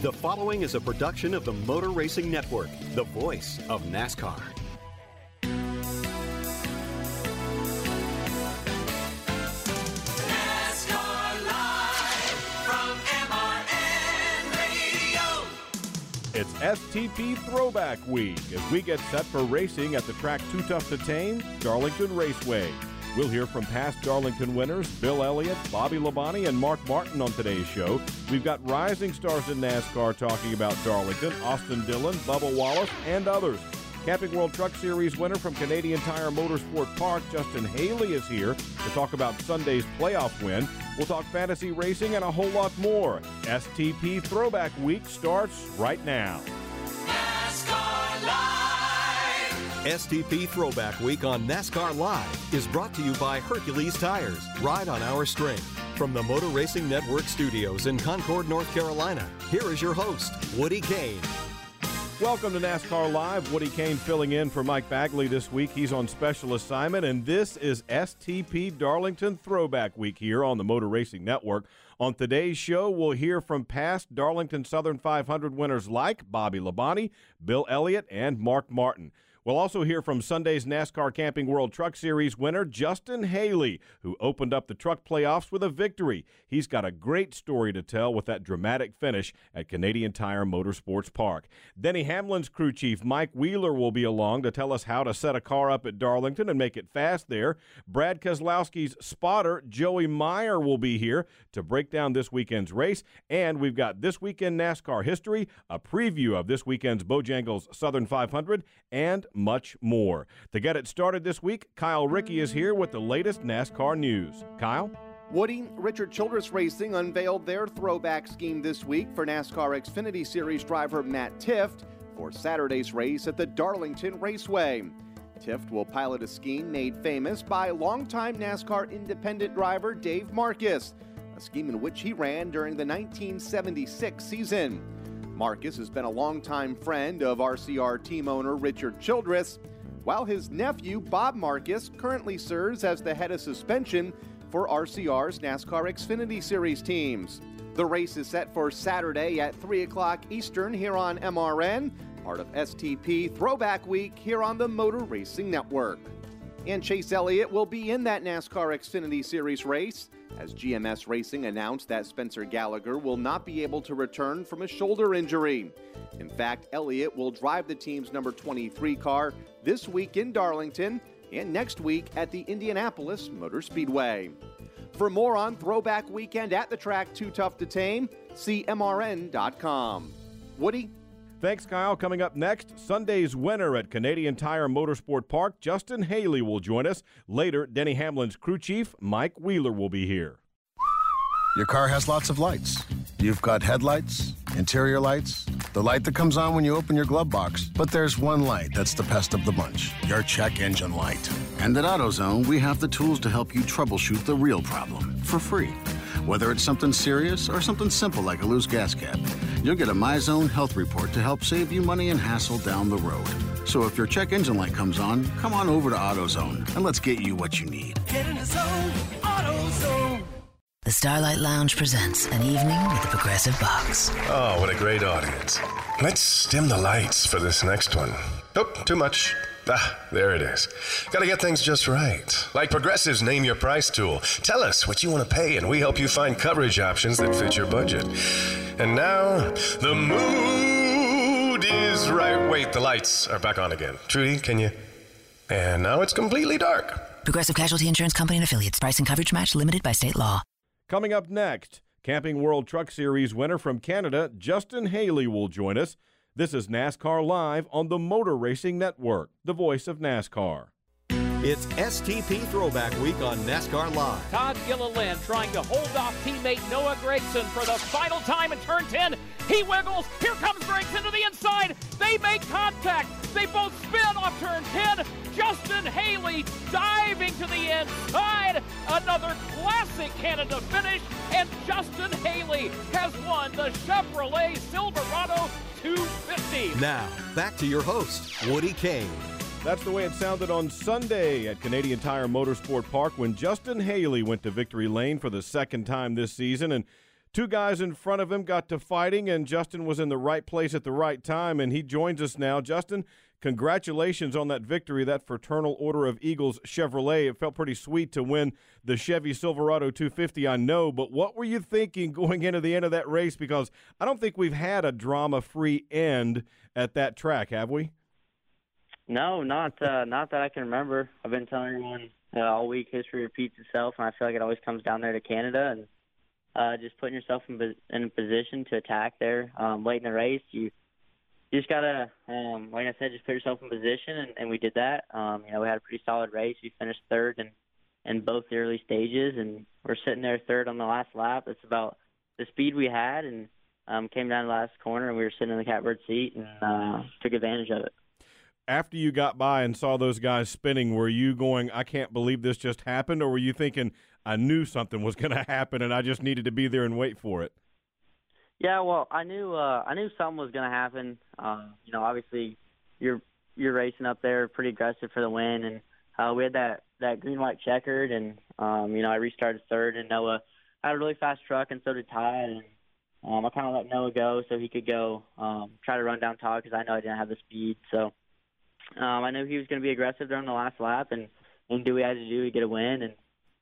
The following is a production of the Motor Racing Network, the voice of NASCAR. NASCAR live from MRN Radio. It's STP Throwback Week as we get set for racing at the track Too Tough to Tame, Darlington Raceway. We'll hear from past Darlington winners Bill Elliott, Bobby Labonte, and Mark Martin on today's show. We've got rising stars in NASCAR talking about Darlington, Austin Dillon, Bubba Wallace, and others. Camping World Truck Series winner from Canadian Tire Motorsport Park, Justin Haley, is here to talk about Sunday's playoff win. We'll talk fantasy racing and a whole lot more. STP Throwback Week starts right now. NASCAR live. STP Throwback Week on NASCAR Live is brought to you by Hercules Tires. Ride on our strength. From the Motor Racing Network studios in Concord, North Carolina, here is your host, Woody Cain. Welcome to NASCAR Live. Woody Cain filling in for Mike Bagley this week. He's on special assignment, and this is STP Darlington Throwback Week here on the Motor Racing Network. On today's show, we'll hear from past Darlington Southern 500 winners like Bobby Labonte, Bill Elliott, and Mark Martin. We'll also hear from Sunday's NASCAR Camping World Truck Series winner, Justin Haley, who opened up the truck playoffs with a victory. He's got a great story to tell with that dramatic finish at Canadian Tire Motorsports Park. Denny Hamlin's crew chief, Mike Wheeler, will be along to tell us how to set a car up at Darlington and make it fast there. Brad Keselowski's spotter, Joey Meier, will be here to break down this weekend's race. And we've got this weekend NASCAR history, a preview of this weekend's Bojangles Southern 500, and much more. To get it started this week, Kyle Rickey is here with the latest NASCAR news. Kyle? Woody, Richard Childress Racing unveiled their throwback scheme this week for NASCAR Xfinity Series driver Matt Tifft for Saturday's race at the Darlington Raceway. Tifft will pilot a scheme made famous by longtime NASCAR independent driver Dave Marcis, a scheme in which he ran during the 1976 season. Marcis has been a longtime friend of RCR team owner Richard Childress, while his nephew Bob Marcis currently serves as the head of suspension for RCR's NASCAR Xfinity Series teams. The race is set for Saturday at 3 o'clock Eastern here on MRN, part of STP Throwback Week here on the Motor Racing Network. And Chase Elliott will be in that NASCAR Xfinity Series race as GMS Racing announced that Spencer Gallagher will not be able to return from a shoulder injury. In fact, Elliott will drive the team's number 23 car this week in Darlington and next week at the Indianapolis Motor Speedway. For more on Throwback Weekend at the track Too Tough to Tame, see MRN.com. Woody, Thanks, Kyle. Coming up next, Sunday's winner at Canadian Tire Motorsport Park, Justin Haley, will join us. Later, Denny Hamlin's crew chief, Mike Wheeler, will be here. Your car has lots of lights. You've got headlights, interior lights, the light that comes on when you open your glove box. But there's one light that's the best of the bunch your check engine light. And at AutoZone, we have the tools to help you troubleshoot the real problem for free. Whether it's something serious or something simple like a loose gas cap, you'll get a MyZone health report to help save you money and hassle down the road. So if your check engine light comes on, come on over to AutoZone and let's get you what you need. Get in the zone, AutoZone. The Starlight Lounge presents an evening with the Progressive Box. Oh, what a great audience. Let's dim the lights for this next one. Nope, too much. Ah, there it is. Gotta get things just right. Like Progressive's Name Your Price tool. Tell us what you want to pay, and we help you find coverage options that fit your budget. And now, the mood is right. Wait, the lights are back on again. Trudy, can you? And now it's completely dark. Progressive Casualty Insurance Company and affiliates. Price and coverage match limited by state law. Coming up next, Camping World Truck Series winner from Canada, Justin Haley, will join us. This is NASCAR Live on the Motor Racing Network, the voice of NASCAR. It's STP Throwback Week on NASCAR Live. Todd Gilliland trying to hold off teammate Noah Gragson for the final time in turn 10. He wiggles. Here comes Gragson to the inside. They make contact. They both spin off turn 10. Justin Haley diving to the inside. Another classic Canada finish. And Justin Haley has won the Chevrolet Silverado 250. Now, back to your host, Woody Cain. That's the way it sounded on Sunday at Canadian Tire Motorsport Park when Justin Haley went to victory lane for the second time this season. And two guys in front of him got to fighting, and Justin was in the right place at the right time. And he joins us now. Justin, congratulations on that victory, that Fraternal Order of Eagles Chevrolet. It felt pretty sweet to win the Chevy Silverado 250, I know. But what were you thinking going into the end of that race? Because I don't think we've had a drama free end at that track, have we? No, not uh, not that I can remember. I've been telling everyone uh, all week history repeats itself, and I feel like it always comes down there to Canada and uh, just putting yourself in, in a position to attack there um, late in the race. You you just gotta, um, like I said, just put yourself in position, and, and we did that. Um, you know, we had a pretty solid race. We finished third in in both the early stages, and we're sitting there third on the last lap. It's about the speed we had, and um, came down the last corner, and we were sitting in the catbird seat and uh, took advantage of it after you got by and saw those guys spinning, were you going, I can't believe this just happened? Or were you thinking, I knew something was going to happen and I just needed to be there and wait for it? Yeah, well, I knew uh, I knew something was going to happen. Um, you know, obviously, you're you're racing up there, pretty aggressive for the win, and uh, we had that that green white checkered, and um, you know, I restarted third, and Noah had a really fast truck, and so did Todd, and um, I kind of let Noah go so he could go um, try to run down Todd because I know I didn't have the speed, so um, I knew he was going to be aggressive during the last lap and and do he had to do to get a win. And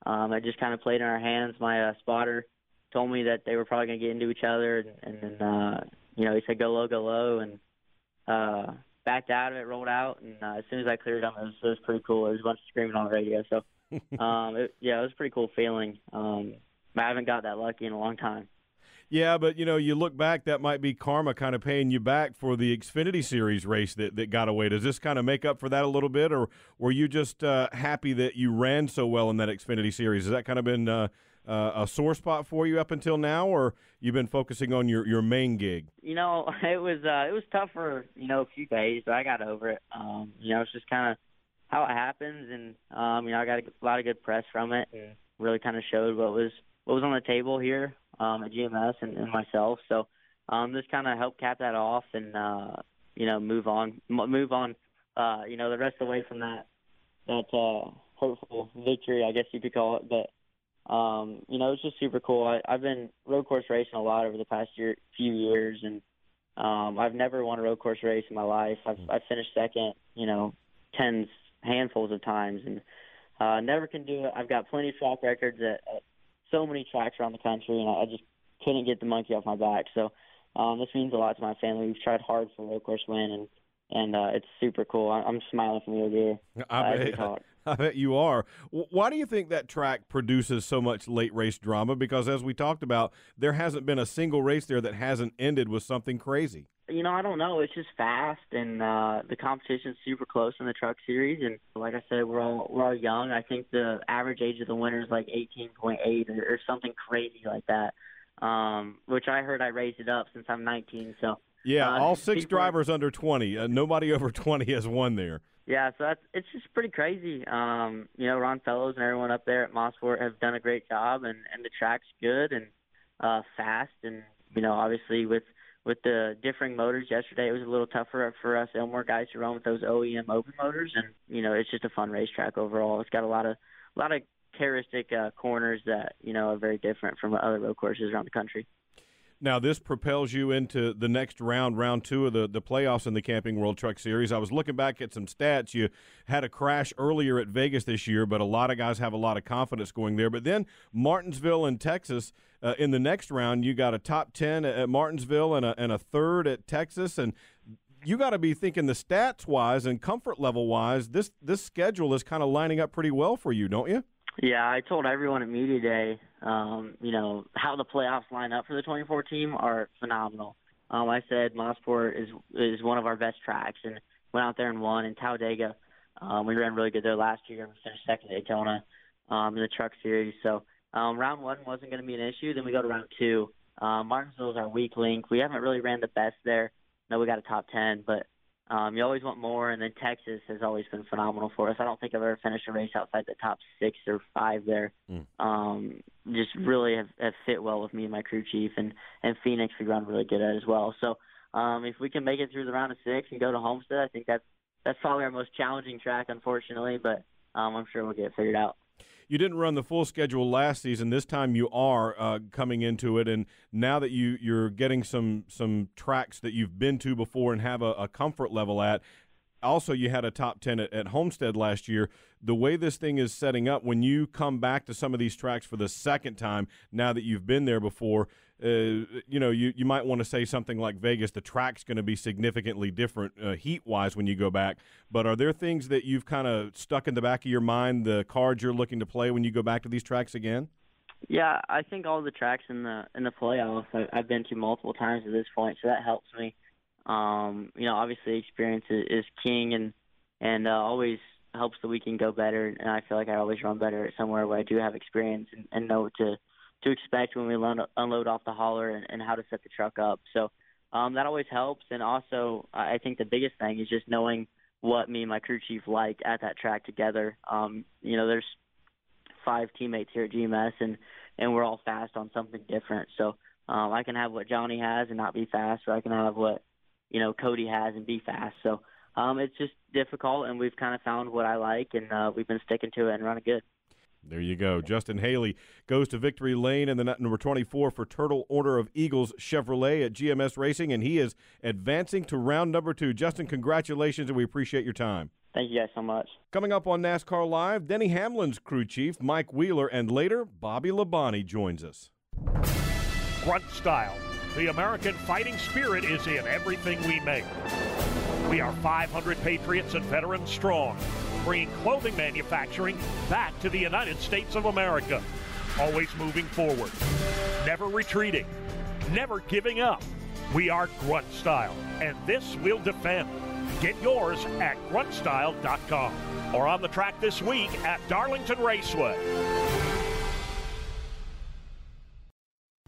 um, I just kind of played in our hands. My uh, spotter told me that they were probably going to get into each other, and, and then uh, you know he said go low, go low, and uh, backed out of it, rolled out, and uh, as soon as I cleared him, it was, it was pretty cool. There was a bunch of screaming on the radio, so um, it, yeah, it was a pretty cool feeling. Um, I haven't got that lucky in a long time. Yeah, but you know, you look back, that might be karma kind of paying you back for the Xfinity Series race that, that got away. Does this kind of make up for that a little bit, or were you just uh, happy that you ran so well in that Xfinity Series? Has that kind of been uh, uh, a sore spot for you up until now, or you've been focusing on your, your main gig? You know, it was uh, it was tough for you know a few days, but I got over it. Um, you know, it's just kind of how it happens, and um, you know, I got a lot of good press from it, and really kind of showed what was what was on the table here um, at GMS and, and myself. So um, this kind of helped cap that off and uh, you know move on, move on. Uh, you know the rest of the way from that that uh, hopeful victory, I guess you could call it. But um, you know it's just super cool. I, I've been road course racing a lot over the past year, few years, and um, I've never won a road course race in my life. I've, I've finished second, you know, tens handfuls of times, and uh, never can do it. I've got plenty of track records at, at so many tracks around the country, and I, I just couldn't get the monkey off my back. So um, this means a lot to my family. We've tried hard for a road course win, and and uh, it's super cool. I, I'm smiling from ear to ear. I bet, talk. I bet you are. Why do you think that track produces so much late race drama? Because as we talked about, there hasn't been a single race there that hasn't ended with something crazy. You know, I don't know. It's just fast, and uh, the competition's super close in the Truck Series. And like I said, we're all we're all young. I think the average age of the winner is like 18.8 or, or something crazy like that. Um, which I heard I raised it up since I'm 19. So Yeah, uh, all six people are- drivers under 20. Uh, nobody over 20 has won there. Yeah, so that's it's just pretty crazy. Um, you know, Ron Fellows and everyone up there at Mosport have done a great job, and and the track's good and uh, fast, and you know, obviously with with the differing motors yesterday, it was a little tougher for us Ilmor guys to run with those OEM open motors, and you know, it's just a fun racetrack overall. It's got a lot of a lot of characteristic uh, corners that you know are very different from other road courses around the country. Now, this propels you into the next round, round two of the, the playoffs in the Camping World Truck Series. I was looking back at some stats. You had a crash earlier at Vegas this year, but a lot of guys have a lot of confidence going there. But then Martinsville and Texas uh, in the next round, you got a top 10 at Martinsville and a, and a third at Texas. And you got to be thinking the stats wise and comfort level wise, this, this schedule is kind of lining up pretty well for you, don't you? Yeah, I told everyone at media day, um, you know, how the playoffs line up for the 24 team are phenomenal. Um, I said Mosport is is one of our best tracks, and went out there and won. And Talladega, Um, we ran really good there last year. We finished second at Daytona um, in the Truck Series. So um, round one wasn't going to be an issue. Then we go to round two. Um, Martinsville is our weak link. We haven't really ran the best there. No, we got a top ten, but um, you always want more. And then Texas has always been phenomenal for us. I don't think I've ever finished a race outside the top six or five there. Mm. Um, just really have, have fit well with me and my crew chief. And and Phoenix we run really good at as well. So um, if we can make it through the round of six and go to Homestead, I think that's that's probably our most challenging track, unfortunately. But um, I'm sure we'll get it figured out. You didn't run the full schedule last season. This time you are uh, coming into it, and now that you you're getting some some tracks that you've been to before and have a, a comfort level at. Also, you had a top ten at, at Homestead last year. The way this thing is setting up, when you come back to some of these tracks for the second time, now that you've been there before, uh, you know, you, you might want to say something like Vegas, the track's going to be significantly different uh, heat wise when you go back. But are there things that you've kind of stuck in the back of your mind, the cards you're looking to play when you go back to these tracks again? Yeah, I think all the tracks in the in the playoffs I, I've been to multiple times at this point, so that helps me. Um, you know, obviously experience is, is king, and and uh, always helps the weekend go better. And I feel like I always run better at somewhere where I do have experience and, and know what to to expect when we load, unload off the hauler and, and how to set the truck up. So um, that always helps. And also, I think the biggest thing is just knowing what me and my crew chief like at that track together. Um, you know, there's five teammates here at GMS, and and we're all fast on something different. So um, I can have what Johnny has and not be fast, or I can have what you know Cody has and be fast. So um, it's just difficult, and we've kind of found what I like, and uh, we've been sticking to it and running good. There you go. Justin Haley goes to victory lane in the number 24 for Fraternal Order of Eagles Chevrolet at GMS Racing, and he is advancing to round number two. Justin, congratulations, and we appreciate your time. Thank you guys so much. Coming up on NASCAR Live, Denny Hamlin's crew chief, Mike Wheeler, and later, Bobby Labonte joins us. Grunt style. The American fighting spirit is in everything we make. We are 500 patriots and veterans strong, bringing clothing manufacturing back to the United States of America. Always moving forward, never retreating, never giving up. We are Grunt Style, and this we'll defend. Get yours at gruntstyle.com or on the track this week at Darlington Raceway.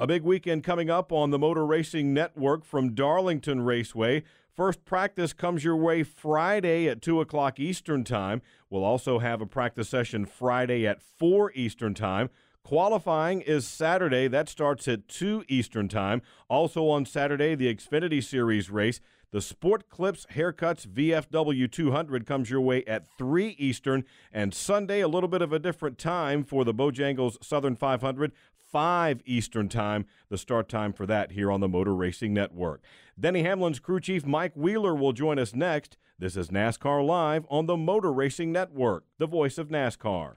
A big weekend coming up on the Motor Racing Network from Darlington Raceway. First practice comes your way Friday at 2 o'clock Eastern Time. We'll also have a practice session Friday at 4 Eastern Time. Qualifying is Saturday. That starts at 2 Eastern Time. Also on Saturday, the Xfinity Series race. The Sport Clips Haircuts VFW 200 comes your way at 3 Eastern. And Sunday, a little bit of a different time for the Bojangles Southern 500. 5 Eastern Time, the start time for that here on the Motor Racing Network. Denny Hamlin's crew chief Mike Wheeler will join us next. This is NASCAR Live on the Motor Racing Network, the voice of NASCAR.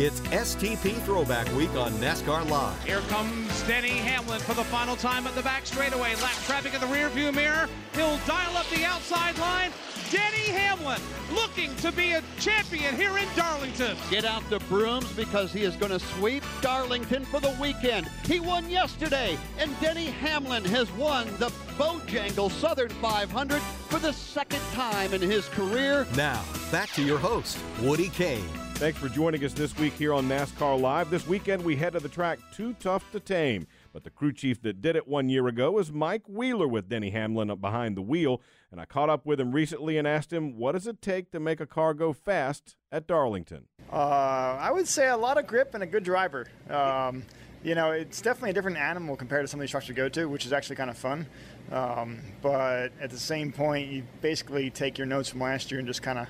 It's STP Throwback Week on NASCAR Live. Here comes Denny Hamlin for the final time at the back straightaway. Lap traffic in the rearview mirror. He'll dial up the outside line. Denny Hamlin looking to be a champion here in Darlington. Get out the brooms because he is going to sweep Darlington for the weekend. He won yesterday, and Denny Hamlin has won the Bojangle Southern 500 for the second time in his career. Now, back to your host, Woody Cain. Thanks for joining us this week here on NASCAR Live. This weekend we head to the track Too Tough to Tame. But the crew chief that did it one year ago is Mike Wheeler with Denny Hamlin up behind the wheel. And I caught up with him recently and asked him, what does it take to make a car go fast at Darlington? Uh, I would say a lot of grip and a good driver. Um, you know, it's definitely a different animal compared to some of these trucks you go to, which is actually kind of fun. Um, but at the same point, you basically take your notes from last year and just kind of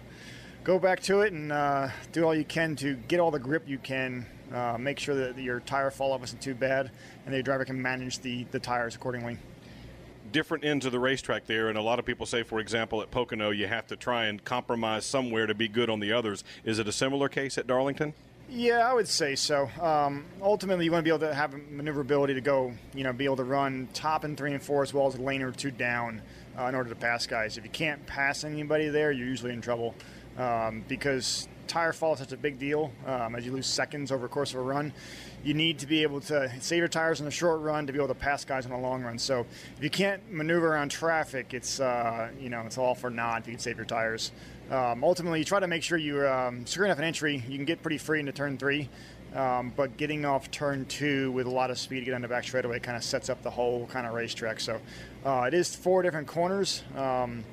go back to it and uh, do all you can to get all the grip you can. Uh, make sure that your tire fall off isn't too bad, and the driver can manage the, the tires accordingly. different ends of the racetrack there, and a lot of people say, for example, at Pocono, you have to try and compromise somewhere to be good on the others. Is it a similar case at Darlington? Yeah, I would say so. Um, ultimately, you want to be able to have maneuverability to go, you know, be able to run top and three and four as well as a lane or two down uh, in order to pass guys. If you can't pass anybody there, you're usually in trouble um, because tire fall is such a big deal. Um, as you lose seconds over the course of a run, you need to be able to save your tires in the short run to be able to pass guys in the long run. So if you can't maneuver around traffic, it's uh, you know it's all for naught if you can save your tires. Um, ultimately, you try to make sure you're um, secure enough an entry. You can get pretty free into turn three, um, but getting off turn two with a lot of speed to get on the back straightaway kind of sets up the whole kind of racetrack. So uh, it is four different corners. Um,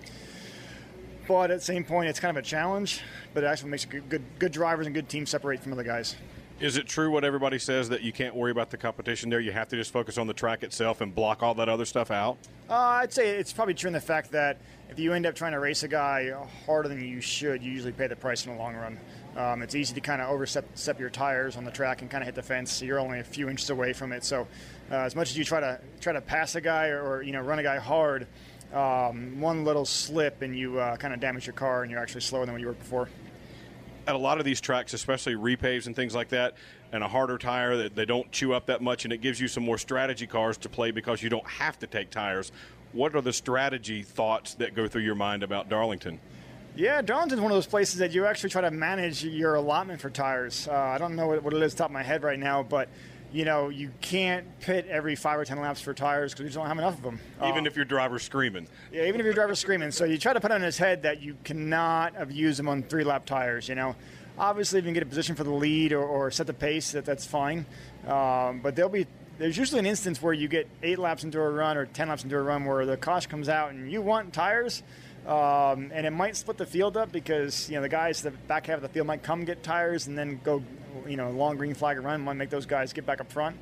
but at the same point, it's kind of a challenge. But it actually makes good, good, good drivers and good teams separate from other guys. Is it true what everybody says that you can't worry about the competition there? You have to just focus on the track itself and block all that other stuff out? Uh, I'd say it's probably true in the fact that if you end up trying to race a guy harder than you should, you usually pay the price in the long run. Um, it's easy to kind of overstep your tires on the track and kind of hit the fence. So you're only a few inches away from it. So uh, as much as you try to try to pass a guy or, or you know run a guy hard, um, one little slip and you uh, kind of damage your car and you're actually slower than what you were before at a lot of these tracks, especially repaves and things like that, and a harder tire that they don't chew up that much, and it gives you some more strategy cars to play because you don't have to take tires. What are the strategy thoughts that go through your mind about Darlington? Yeah, Darlington's one of those places that you actually try to manage your allotment for tires. Uh, I don't know what, what it is top of my head right now, but you know, you can't pit every five or ten laps for tires because you just don't have enough of them. Even uh, if your driver's screaming. Yeah, even if your driver's screaming. So you try to put on his head that you cannot abuse them on three lap tires, you know. Obviously, if you can get a position for the lead or, or set the pace, that, that's fine. Um, but there'll be there's usually an instance where you get eight laps into a run or ten laps into a run where the cost comes out and you want tires. Um, and it might split the field up because you know the guys the back half of the field might come get tires and then go you know long green flag and run might make those guys get back up front.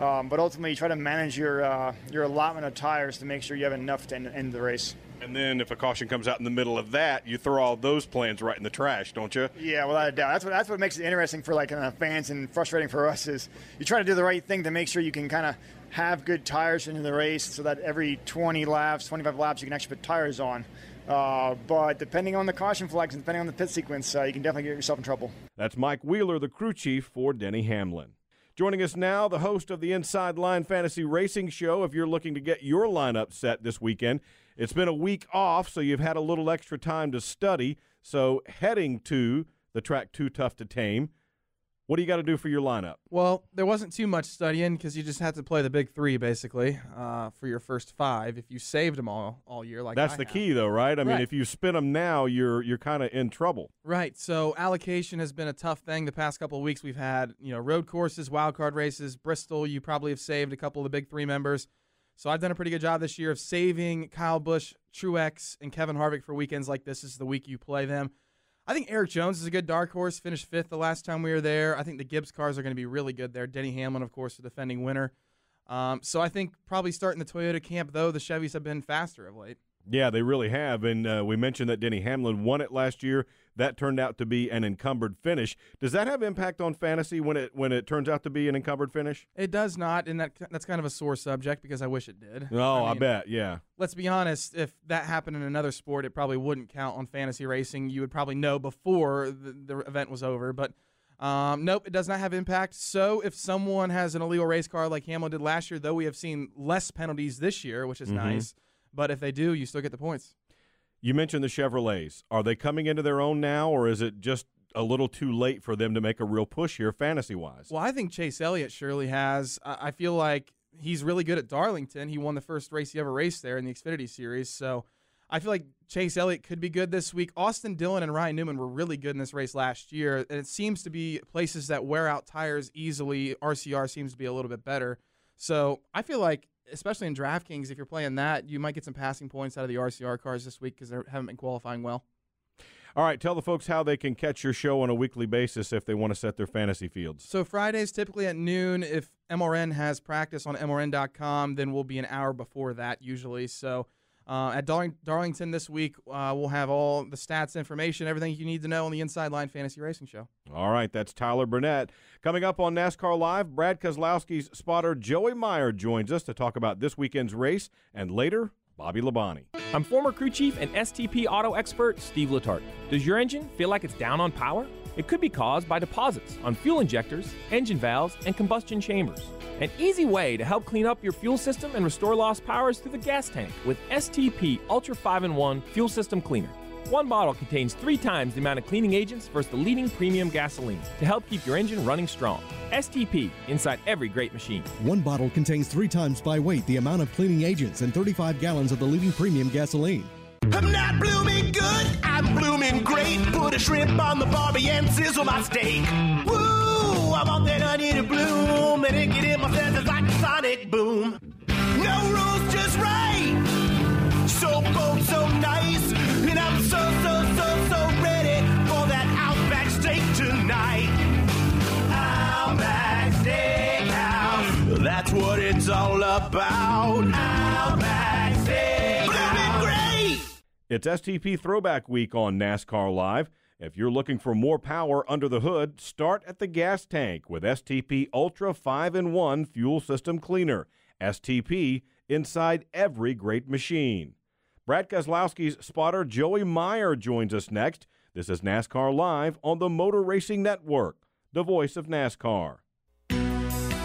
Um, but ultimately, you try to manage your uh, your allotment of tires to make sure you have enough to end, end, the race. And then, if a caution comes out in the middle of that, you throw all those plans right in the trash, don't you? Yeah, without a doubt. That's what that's what makes it interesting for like uh, fans and frustrating for us is you try to do the right thing to make sure you can kind of have good tires into the race, so that every 20 laps, 25 laps, you can actually put tires on. Uh, but depending on the caution flags and depending on the pit sequence, uh, you can definitely get yourself in trouble. That's Mike Wheeler, the crew chief for Denny Hamlin. Joining us now, the host of the Inside Line Fantasy Racing Show. If you're looking to get your lineup set this weekend, it's been a week off, so you've had a little extra time to study. So heading to the track Too Tough to Tame, what do you got to do for your lineup? Well, there wasn't too much studying because you just had to play the big three basically uh, for your first five. If you saved them all all year, like that's I the have. key, though, right? I Right. mean, if you spin them now, you're you're kind of in trouble. Right. So allocation has been a tough thing the past couple of weeks. We've had you know road courses, wild card races, Bristol. You probably have saved a couple of the big three members. So I've done a pretty good job this year of saving Kyle Busch, Truex, and Kevin Harvick for weekends like this. This is the week you play them. I think Erik Jones is a good dark horse. Finished fifth the last time we were there. I think the Gibbs cars are going to be really good there. Denny Hamlin, of course, the defending winner. Um, so I think probably starting the Toyota camp though, the Chevys have been faster of late. Yeah, they really have. And uh, we mentioned that Denny Hamlin won it last year. That turned out to be an encumbered finish. Does that have impact on fantasy when it when it turns out to be an encumbered finish? It does not, and that that's kind of a sore subject because I wish it did. Oh, I, mean, bet. Yeah. Let's be honest. If that happened in another sport, it probably wouldn't count on fantasy racing. You would probably know before the, the event was over. But um, nope, it does not have impact. So if someone has an illegal race car like Hamlin did last year, though we have seen less penalties this year, which is Mhm. nice. But if they do, you still get the points. You mentioned the Chevrolets. Are they coming into their own now, or is it just a little too late for them to make a real push here, fantasy wise? Well, I think Chase Elliott surely has. I feel like he's really good at Darlington. He won the first race he ever raced there in the Xfinity Series. So I feel like Chase Elliott could be good this week. Austin Dillon and Ryan Newman were really good in this race last year. And it seems to be places that wear out tires easily. RCR seems to be a little bit better. So I feel like, especially in DraftKings, if you're playing that, you might get some passing points out of the RCR cars this week because they haven't been qualifying well. All right, tell the folks how they can catch your show on a weekly basis if they want to set their fantasy fields. So Fridays typically at noon. If MRN has practice on MRN.com, then we'll be an hour before that usually. So uh, at Darling- Darlington this week, uh, we'll have all the stats, information, everything you need to know on the Inside Line Fantasy Racing Show. All right, that's Tyler Burnett. Coming up on NASCAR Live, Brad Keselowski's spotter Joey Meier joins us to talk about this weekend's race and later Bobby Labonte. I'm former crew chief and STP auto expert Steve Letarte. Does your engine feel like it's down on power? It could be caused by deposits on fuel injectors, engine valves, and combustion chambers. An easy way to help clean up your fuel system and restore lost power is through the gas tank with STP Ultra 5 in 1 Fuel System Cleaner. One bottle contains three times the amount of cleaning agents versus the leading premium gasoline to help keep your engine running strong. STP inside every great machine. One bottle contains three times by weight the amount of cleaning agents and 35 gallons of the leading premium gasoline. I'm not blooming good, I'm blooming great. Put a shrimp on the barbie and sizzle my steak. Woo! I want that honey to bloom and it get in my senses like a sonic boom. No rules, just right. So bold, so nice. And I'm so, so, so, so ready for that Outback steak tonight. Outback Steakhouse. That's what it's all about. It's STP Throwback Week on NASCAR Live. If you're looking for more power under the hood, start at the gas tank with STP Ultra 5 in 1 Fuel System Cleaner. STP inside every great machine. Brad Keselowski's spotter Joey Meier joins us next. This is NASCAR Live on the Motor Racing Network, the voice of NASCAR.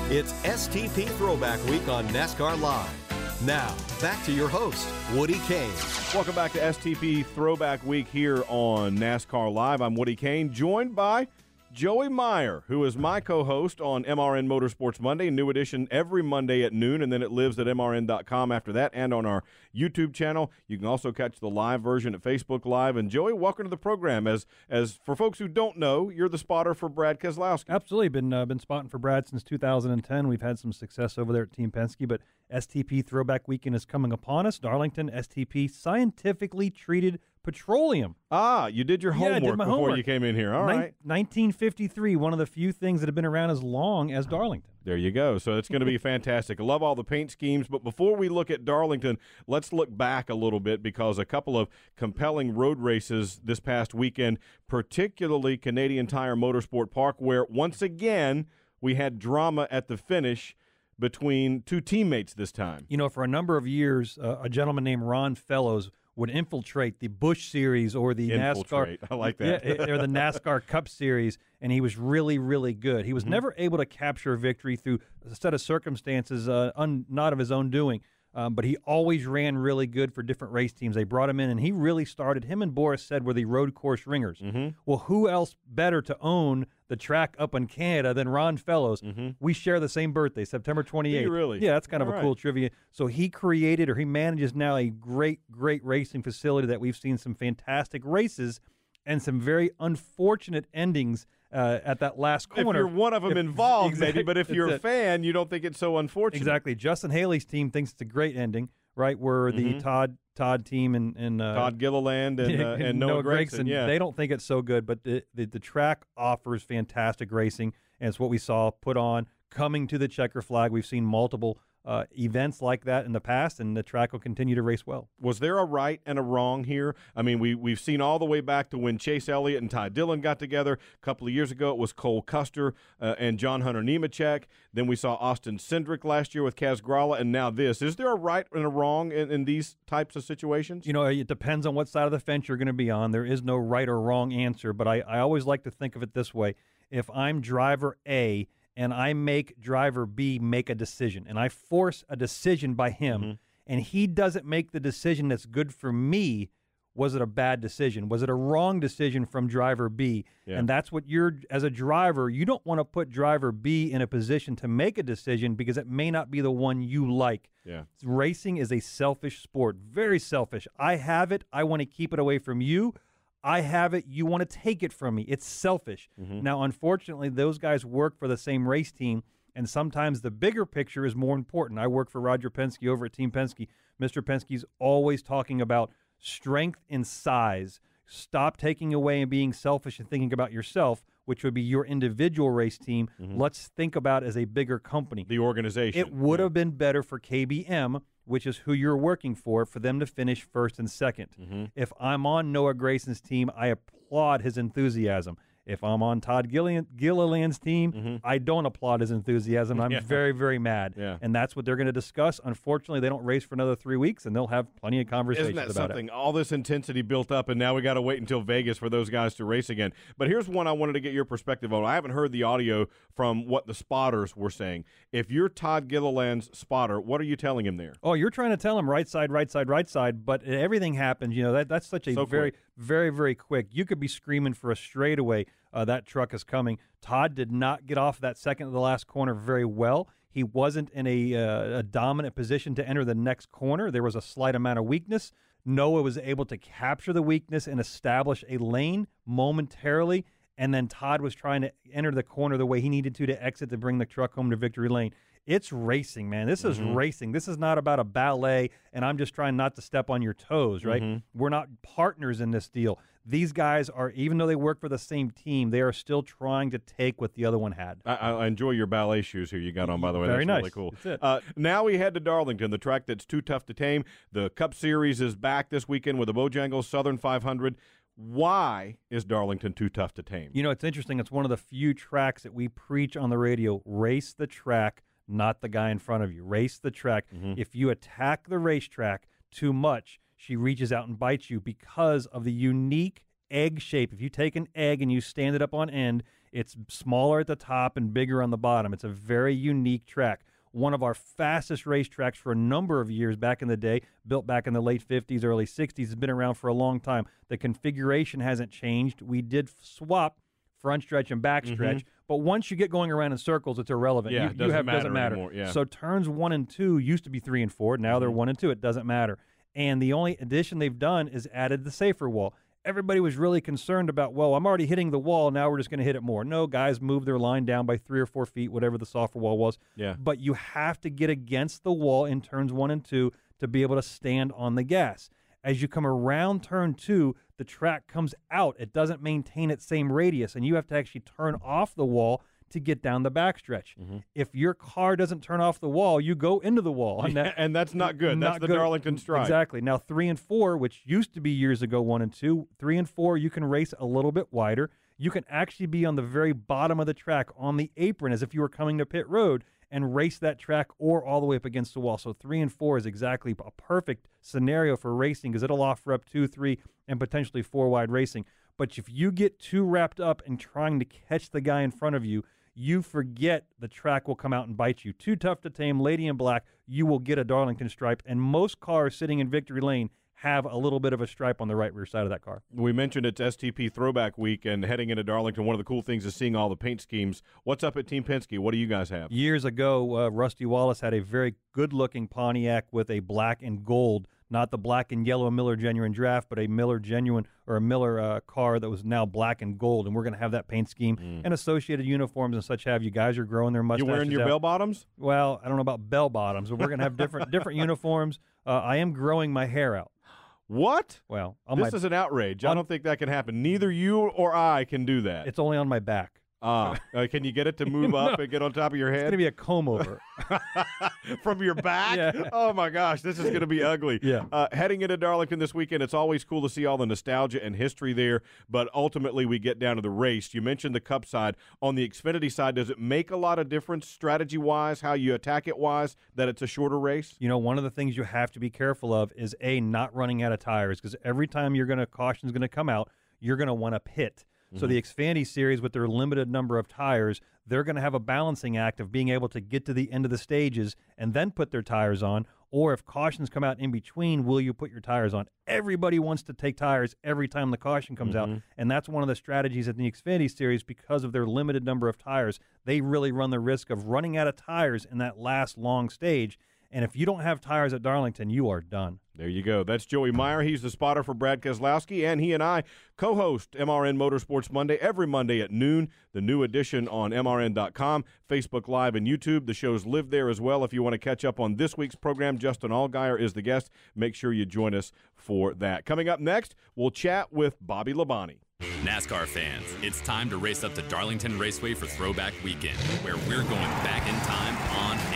It's STP Throwback Week on NASCAR Live. Now, back to your host, Woody Cain. Welcome back to STP Throwback Week here on NASCAR Live. I'm Woody Cain, joined by Joey Meier, who is my co host on MRN Motorsports Monday, new edition every Monday at noon, and then it lives at MRN.com after that and on our YouTube channel. You can also catch the live version at Facebook Live. And Joey, welcome to the program. As as for folks who don't know, you're the spotter for Brad Keselowski. Absolutely, been uh, been spotting for Brad since 2010. We've had some success over there at Team Penske, but STP Throwback Weekend is coming upon us. Darlington STP scientifically treated petroleum. Ah, you did your Yeah, homework did my before homework. you came in here. All Nin- right. 1953, one of the few things that have been around as long as Darlington. There you go. So it's going to be fantastic. I love all the paint schemes. But before we look at Darlington, let's look back a little bit because a couple of compelling road races this past weekend, particularly Canadian Tire Motorsport Park, where once again we had drama at the finish between two teammates this time. You know, for a number of years, uh, a gentleman named Ron Fellows would infiltrate the Busch Series or the Infiltrate. NASCAR. I like that. Yeah, or the NASCAR Cup Series, and he was really, really good. He was Mm-hmm. never able to capture a victory through a set of circumstances, uh, un, not of his own doing. Um, but he always ran really good for different race teams. They brought him in, and he really started. Him and Boris Said were the road course ringers. Mm-hmm. Well, who else better to own the track up in Canada than Ron Fellows? We share the same birthday, September 28th. Mm-hmm. you really? Yeah, that's kind of a right. cool trivia. So he created or he manages now a great, great racing facility that we've seen some fantastic races and some very unfortunate endings uh, at that last corner. If you're one of them If- involved, maybe, but if you're a it. fan, you don't think it's so unfortunate. Exactly. Justin Haley's team thinks it's a great ending, right? Where the Mhm. Todd Todd team and, and uh, Todd Gilliland and, uh, and Noah, Gragson, yeah. they don't think it's so good, but the, the the track offers fantastic racing, and it's what we saw put on coming to the checker flag. We've seen multiple uh, events like that in the past, and the track will continue to race well. Was there a right and a wrong here? I mean, we we've seen all the way back to when Chase Elliott and Ty Dillon got together a couple of years ago. It was Cole Custer uh, and John Hunter Nemechek. Then we saw Austin Cindric last year with Kaz Grala, and now this. Is there a right and a wrong in, in these types of situations? You know, it depends on what side of the fence you're going to be on. There is no right or wrong answer, but I, I always like to think of it this way. If I'm driver A and I make driver B make a decision and I force a decision by him Mm-hmm. and he doesn't make the decision that's good for me, was it a bad decision? Was it a wrong decision from driver B? Yeah. And that's what you're, as a driver, you don't want to put driver B in a position to make a decision because it may not be the one you like. Yeah. Racing is a selfish sport, very selfish. I have it. I want to keep it away from you. I have it. You want to take it from me. It's selfish. Mm-hmm. Now, unfortunately, those guys work for the same race team, and sometimes the bigger picture is more important. I work for Roger Penske over at Team Penske. Mr. Penske's always talking about strength and size. Stop taking away and being selfish and thinking about yourself, which would be your individual race team. Let's think about as a bigger company. Mm-hmm. The organization. It would have been better for KBM, which is who you're working for, for them to finish first and 2nd Mm-hmm. If I'm on Noah Gragson's team, I applaud his enthusiasm. If I'm on Todd Gillian, Gilliland's team, I don't applaud his enthusiasm. I'm Mm-hmm. Yeah. very, very mad. Yeah. And that's what they're going to discuss. Unfortunately, they don't race for another three weeks, and they'll have plenty of conversations Isn't that about something? it. All this intensity built up, and now we got to wait until Vegas for those guys to race again. But here's one I wanted to get your perspective on. I haven't heard the audio from what the spotters were saying. If you're Todd Gilliland's spotter, what are you telling him there? Oh, you're trying to tell him right side, right side, right side, but everything happens. You know that that's such a So very, quick. very, very quick. You could be screaming for a straightaway. Uh, that truck is coming. Todd did not get off that second to the last corner very well. He wasn't in a, uh, a dominant position to enter the next corner. There was a slight amount of weakness. Noah was able to capture the weakness and establish a lane momentarily. And then Todd was trying to enter the corner the way he needed to to exit to bring the truck home to victory lane. It's racing, man. This is Mhm. racing. This is not about a ballet, and I'm just trying not to step on your toes, right? Mhm. We're not partners in this deal. These guys are, even though they work for the same team, they are still trying to take what the other one had. I, I enjoy your ballet shoes here you got on, by the way. Very That's really nice. cool. That's it. Uh, now we head to Darlington, the track that's too tough to tame. The Cup Series is back this weekend with the Bojangles Southern 500. Why is Darlington too tough to tame? You know, it's interesting. It's one of the few tracks that we preach on the radio race the track, not the guy in front of you. Race the track. Mm-hmm. If you attack the racetrack too much, she reaches out and bites you because of the unique egg shape. If you take an egg and you stand it up on end, it's smaller at the top and bigger on the bottom. It's a very unique track. One of our fastest racetracks for a number of years back in the day, built back in the late 50s, early 60s, has been around for a long time. The configuration hasn't changed. We did swap front stretch and back stretch, Mhm. but once you get going around in circles, it's irrelevant. Yeah, you, it doesn't have matter doesn't matter. anymore, yeah. So turns one and two used to be three and four. Now Mm-hmm. they're one and two. It doesn't matter. And the only addition they've done is added the safer wall. Everybody was really concerned about, well, I'm already hitting the wall. Now we're just going to hit it more. No, guys move their line down by three or four feet, whatever the softer wall was. Yeah. But you have to get against the wall in turns one and two to be able to stand on the gas. As you come around turn two, the track comes out. It doesn't maintain its same radius, and you have to actually turn off the wall to get down the backstretch. Mm-hmm. If your car doesn't turn off the wall, you go into the wall. and Yeah, and that's not good. That's the Darlington stripe. Exactly. Now, three and four, which used to be years ago, one and two, three and four, you can race a little bit wider. You can actually be on the very bottom of the track on the apron as if you were coming to pit road and race that track or all the way up against the wall. So three and four is exactly a perfect scenario for racing because it'll offer up two, three, and potentially four wide racing. But if you get too wrapped up in trying to catch the guy in front of you, you forget the track will come out and bite you. Too tough to tame, Lady in Black, you will get a Darlington stripe. And most cars sitting in Victory Lane have a little bit of a stripe on the right rear side of that car. We mentioned it's STP Throwback Week, and heading into Darlington, one of the cool things is seeing all the paint schemes. What's up at Team Penske? What do you guys have? Years ago, uh, Rusty Wallace had a very good looking Pontiac with a black and gold, not the black and yellow Miller Genuine Draft, but a Miller Genuine or a Miller uh, car that was now black and gold. And we're going to have that paint scheme and associated uniforms and such have. You guys are growing their Mm. You mustaches. wearing your out. bell bottoms? Well, I don't know about bell bottoms, but we're going to have different different uniforms. Uh, I am growing my hair out. What? Well, on this my, is an outrage. I don't think that can happen. Neither you or I can do that. It's only on my back. Ah, uh, can you get it to move up No. and get on top of your head? It's going to be a comb over. from your back. Yeah. Oh my gosh, this is going to be ugly. Yeah. Uh, heading into Darlington this weekend, it's always cool to see all the nostalgia and history there. But ultimately, we get down to the race. You mentioned the Cup side. On the Xfinity side, does it make a lot of difference strategy wise, how you attack it wise, that it's a shorter race? You know, one of the things you have to be careful of is a not running out of tires because every time you're going to caution's going to come out, you're going to want to pit. So the mm-hmm. Xfinity series with their limited number of tires, they're going to have a balancing act of being able to get to the end of the stages and then put their tires on. Or if cautions come out in between, will you put your tires on? Everybody wants to take tires every time the caution comes out. Mm-hmm. And that's one of the strategies in the Xfinity series because of their limited number of tires. They really run the risk of running out of tires in that last long stage. And if you don't have tires at Darlington, you are done. There you go. That's Joey Meier. He's the spotter for Brad Keselowski, and he and I co-host MRN Motorsports Monday every Monday at noon. The new edition on MRN.com, Facebook Live, and YouTube. The shows live there as well. If you want to catch up on this week's program, Justin Allgaier is the guest. Make sure you join us for that. Coming up next, we'll chat with Bobby Labonte. NASCAR fans, it's time to race up to Darlington Raceway for Throwback Weekend, where we're going back in time on and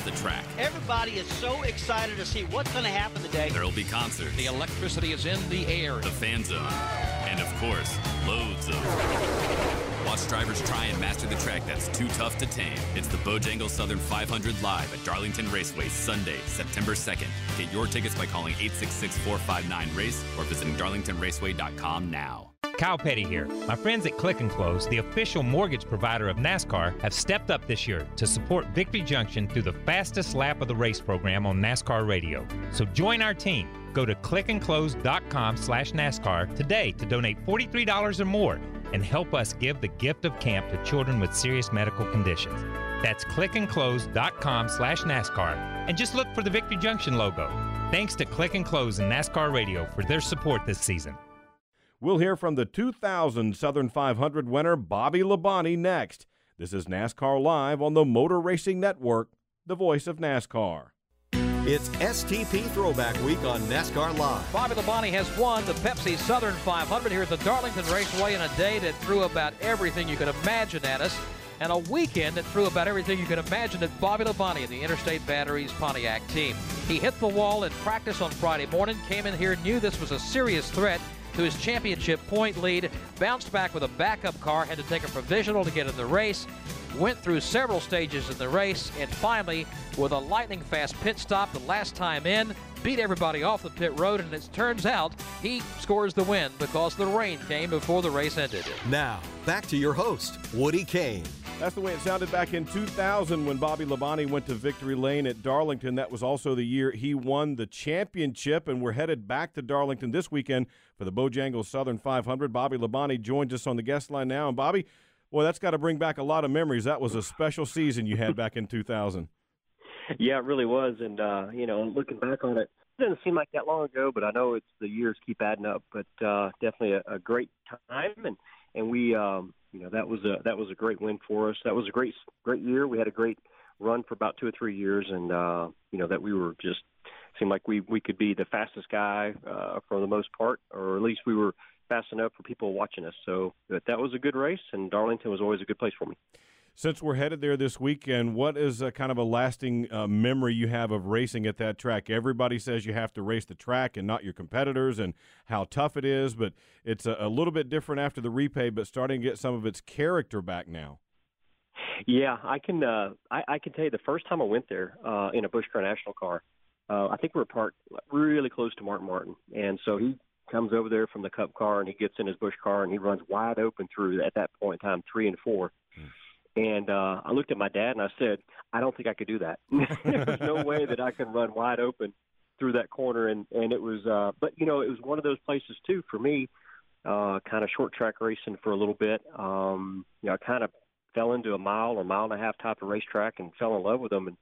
off off the track. Everybody is so excited to see what's going to happen today. There will be concerts. The electricity is in the air. The fan zone. And of course, loads of. Watch drivers try and master the track that's too tough to tame. It's the Bojangles Southern 500 Live at Darlington Raceway Sunday, September 2nd. Get your tickets by calling 866 459 RACE or visiting darlingtonraceway.com now. Kyle Petty here. My friends at Click and Close, the official mortgage provider of NASCAR, have stepped up this year to support Victory Junction through the fastest lap of the race program on NASCAR radio. So join our team. Go to clickandclose.com slash NASCAR today to donate $43 or more and help us give the gift of camp to children with serious medical conditions. That's clickandclose.com slash NASCAR and just look for the Victory Junction logo. Thanks to Click and Close and NASCAR Radio for their support this season. We'll hear from the 2000 Southern 500 winner, Bobby Labonte, next. This is NASCAR Live on the Motor Racing Network, the voice of NASCAR. It's STP Throwback Week on NASCAR Live. Bobby Labonte has won the Pepsi Southern 500 here at the Darlington Raceway in a day that threw about everything you could imagine at us, and a weekend that threw about everything you could imagine at Bobby Labonte and the Interstate Batteries Pontiac team. He hit the wall in practice on Friday morning, came in here, knew this was a serious threat to his championship point lead, bounced back with a backup car, had to take a provisional to get in the race, went through several stages in the race, and finally, with a lightning fast pit stop the last time in, beat everybody off the pit road, and it turns out he scores the win because the rain came before the race ended. Now, back to your host, Woody Cain. That's the way it sounded back in 2000 when Bobby Labonte went to victory lane at Darlington. That was also the year he won the championship, and we're headed back to Darlington this weekend for the Bojangles Southern 500. Bobby Labonte joins us on the guest line now. And Bobby, boy, that's got to bring back a lot of memories. That was a special season you had back in 2000. Yeah, it really was. And, uh, you know, looking back on it, it doesn't seem like that long ago, but I know it's the years keep adding up. But uh, definitely a, a great time. And, and we, um, you know that was a that was a great win for us. That was a great great year. We had a great run for about two or three years, and uh, you know that we were just seemed like we we could be the fastest guy uh, for the most part, or at least we were fast enough for people watching us. So that, that was a good race, and Darlington was always a good place for me. Since we're headed there this weekend, what is a kind of a lasting uh, memory you have of racing at that track? Everybody says you have to race the track and not your competitors, and how tough it is. But it's a, a little bit different after the repay, but starting to get some of its character back now. Yeah, I can. Uh, I, I can tell you the first time I went there uh, in a Busch Grand National car, uh, I think we were parked really close to Mark Martin, and so he comes over there from the Cup car and he gets in his Busch car and he runs wide open through at that point in time three and four. And uh, I looked at my dad and I said, I don't think I could do that. There's no way that I can run wide open through that corner. And and it was, uh, but you know, it was one of those places too for me. Uh, kind of short track racing for a little bit. Um, you know, I kind of fell into a mile or mile and a half type of racetrack and fell in love with them. And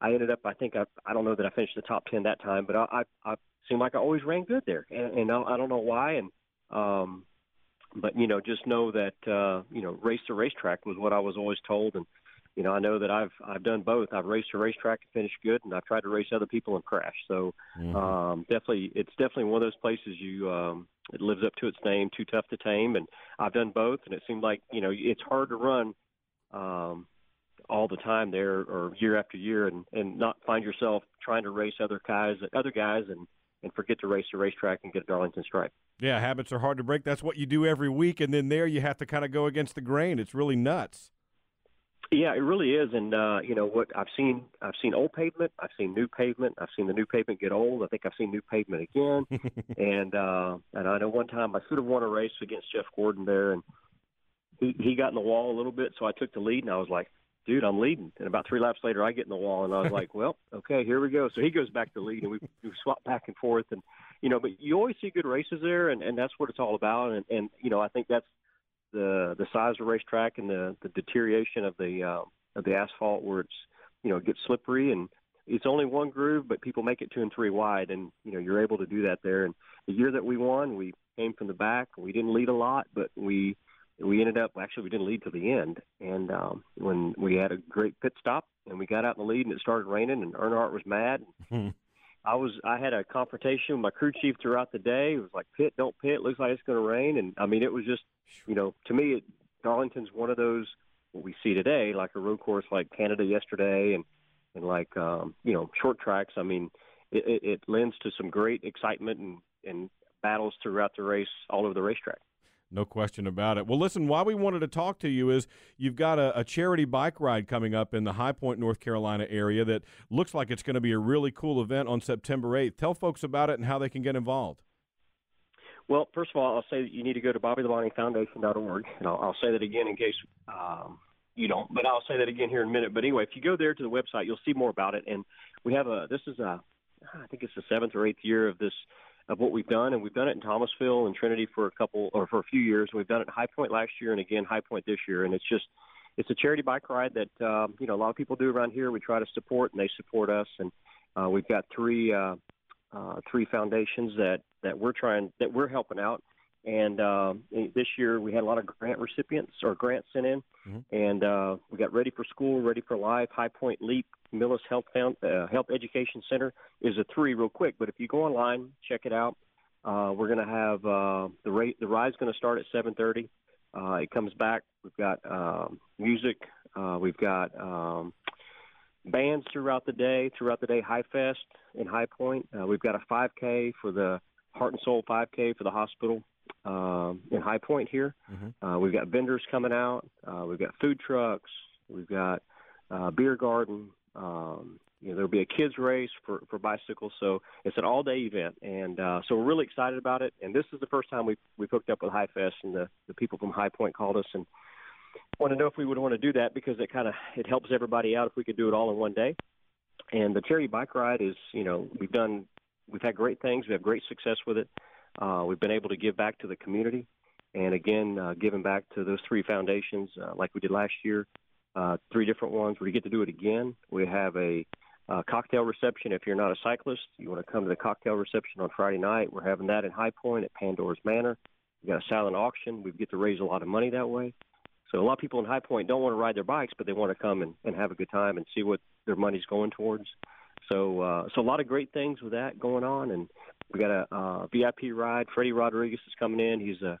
I ended up, I think I, I don't know that I finished the top ten that time, but I, I, I seemed like I always ran good there, and, and I, I don't know why. And um, but you know, just know that uh, you know, race to racetrack was what I was always told, and you know, I know that I've I've done both. I've raced a racetrack and finished good, and I've tried to race other people and crash. So Mm-hmm. um, definitely, it's definitely one of those places you um, it lives up to its name. Too tough to tame, and I've done both, and it seemed like you know it's hard to run um, all the time there or year after year, and and not find yourself trying to race other guys, other guys, and and forget to race the racetrack and get a Darlington stripe. Yeah, habits are hard to break. That's what you do every week, and then there you have to kind of go against the grain. It's really nuts. Yeah, it really is, and uh, you know what I've seen. I've seen old pavement. I've seen new pavement. I've seen the new pavement get old. I think I've seen new pavement again. and uh, and I know one time I should have won a race against Jeff Gordon there, and he he got in the wall a little bit, so I took the lead, and I was like, dude, I'm leading. And about three laps later, I get in the wall, and I was like, well, okay, here we go. So he goes back to lead, and we, we swap back and forth, and you know, but you always see good races there, and and that's what it's all about. And and you know, I think that's the the size of the racetrack and the the deterioration of the uh, of the asphalt where it's you know it gets slippery and it's only one groove, but people make it two and three wide, and you know you're able to do that there. And the year that we won, we came from the back. We didn't lead a lot, but we we ended up actually we didn't lead to the end. And um, when we had a great pit stop and we got out in the lead, and it started raining, and Earnhardt was mad. I was I had a confrontation with my crew chief throughout the day. It was like pit, don't pit. Looks like it's going to rain, and I mean it was just you know to me it, Darlington's one of those what we see today, like a road course like Canada yesterday, and and like um, you know short tracks. I mean, it, it, it lends to some great excitement and, and battles throughout the race all over the racetrack. No question about it. Well, listen, why we wanted to talk to you is you've got a, a, charity bike ride coming up in the High Point, North Carolina area that looks like it's going to be a really cool event on September 8th. Tell folks about it and how they can get involved. Well, first of all, I'll say that you need to go to BobbyLabonteFoundation.org, and I'll, I'll say that again in case um, you don't. But I'll say that again here in a minute. But anyway, if you go there to the website, you'll see more about it. And we have a this is a I think it's the seventh or eighth year of this of what we've done, and we've done it in Thomasville and Trinity for a couple or for a few years. We've done it in High Point last year, and again High Point this year. And it's just it's a charity bike ride that um, you know a lot of people do around here. We try to support, and they support us. And uh, we've got three uh, uh, three foundations that that we're trying that we're helping out. And uh, this year we had a lot of grant recipients or grants sent in, mm-hmm. and uh, we got Ready for School, Ready for Life, High Point Leap, Millis Health Found, uh, Health Education Center is a three real quick. But if you go online, check it out. Uh, we're going to have uh, the rate. The ride's going to start at 7:30. Uh, it comes back. We've got um, music. Uh, we've got um, bands throughout the day. Throughout the day, High Fest in High Point. Uh, we've got a 5K for the Heart and Soul 5K for the hospital um, in High Point here. Mm-hmm. Uh, we've got vendors coming out. Uh, we've got food trucks. We've got uh, beer garden. Um, you know, there'll be a kids race for for bicycles. So it's an all day event, and uh, so we're really excited about it. And this is the first time we we hooked up with High Fest, and the the people from High Point called us and want to know if we would want to do that because it kind of it helps everybody out if we could do it all in one day. And the charity bike ride is, you know, we've done we've had great things. We have great success with it. Uh, we've been able to give back to the community, and again, uh, giving back to those three foundations uh, like we did last year. Uh, three different ones. We get to do it again. We have a uh, cocktail reception. If you're not a cyclist, you want to come to the cocktail reception on Friday night. We're having that in High Point at Pandora's Manor. We've got a silent auction. We get to raise a lot of money that way. So a lot of people in High Point don't want to ride their bikes, but they want to come and, and have a good time and see what their money's going towards. So uh, so a lot of great things with that going on, and we got a uh, VIP ride. Freddie Rodriguez is coming in. He's a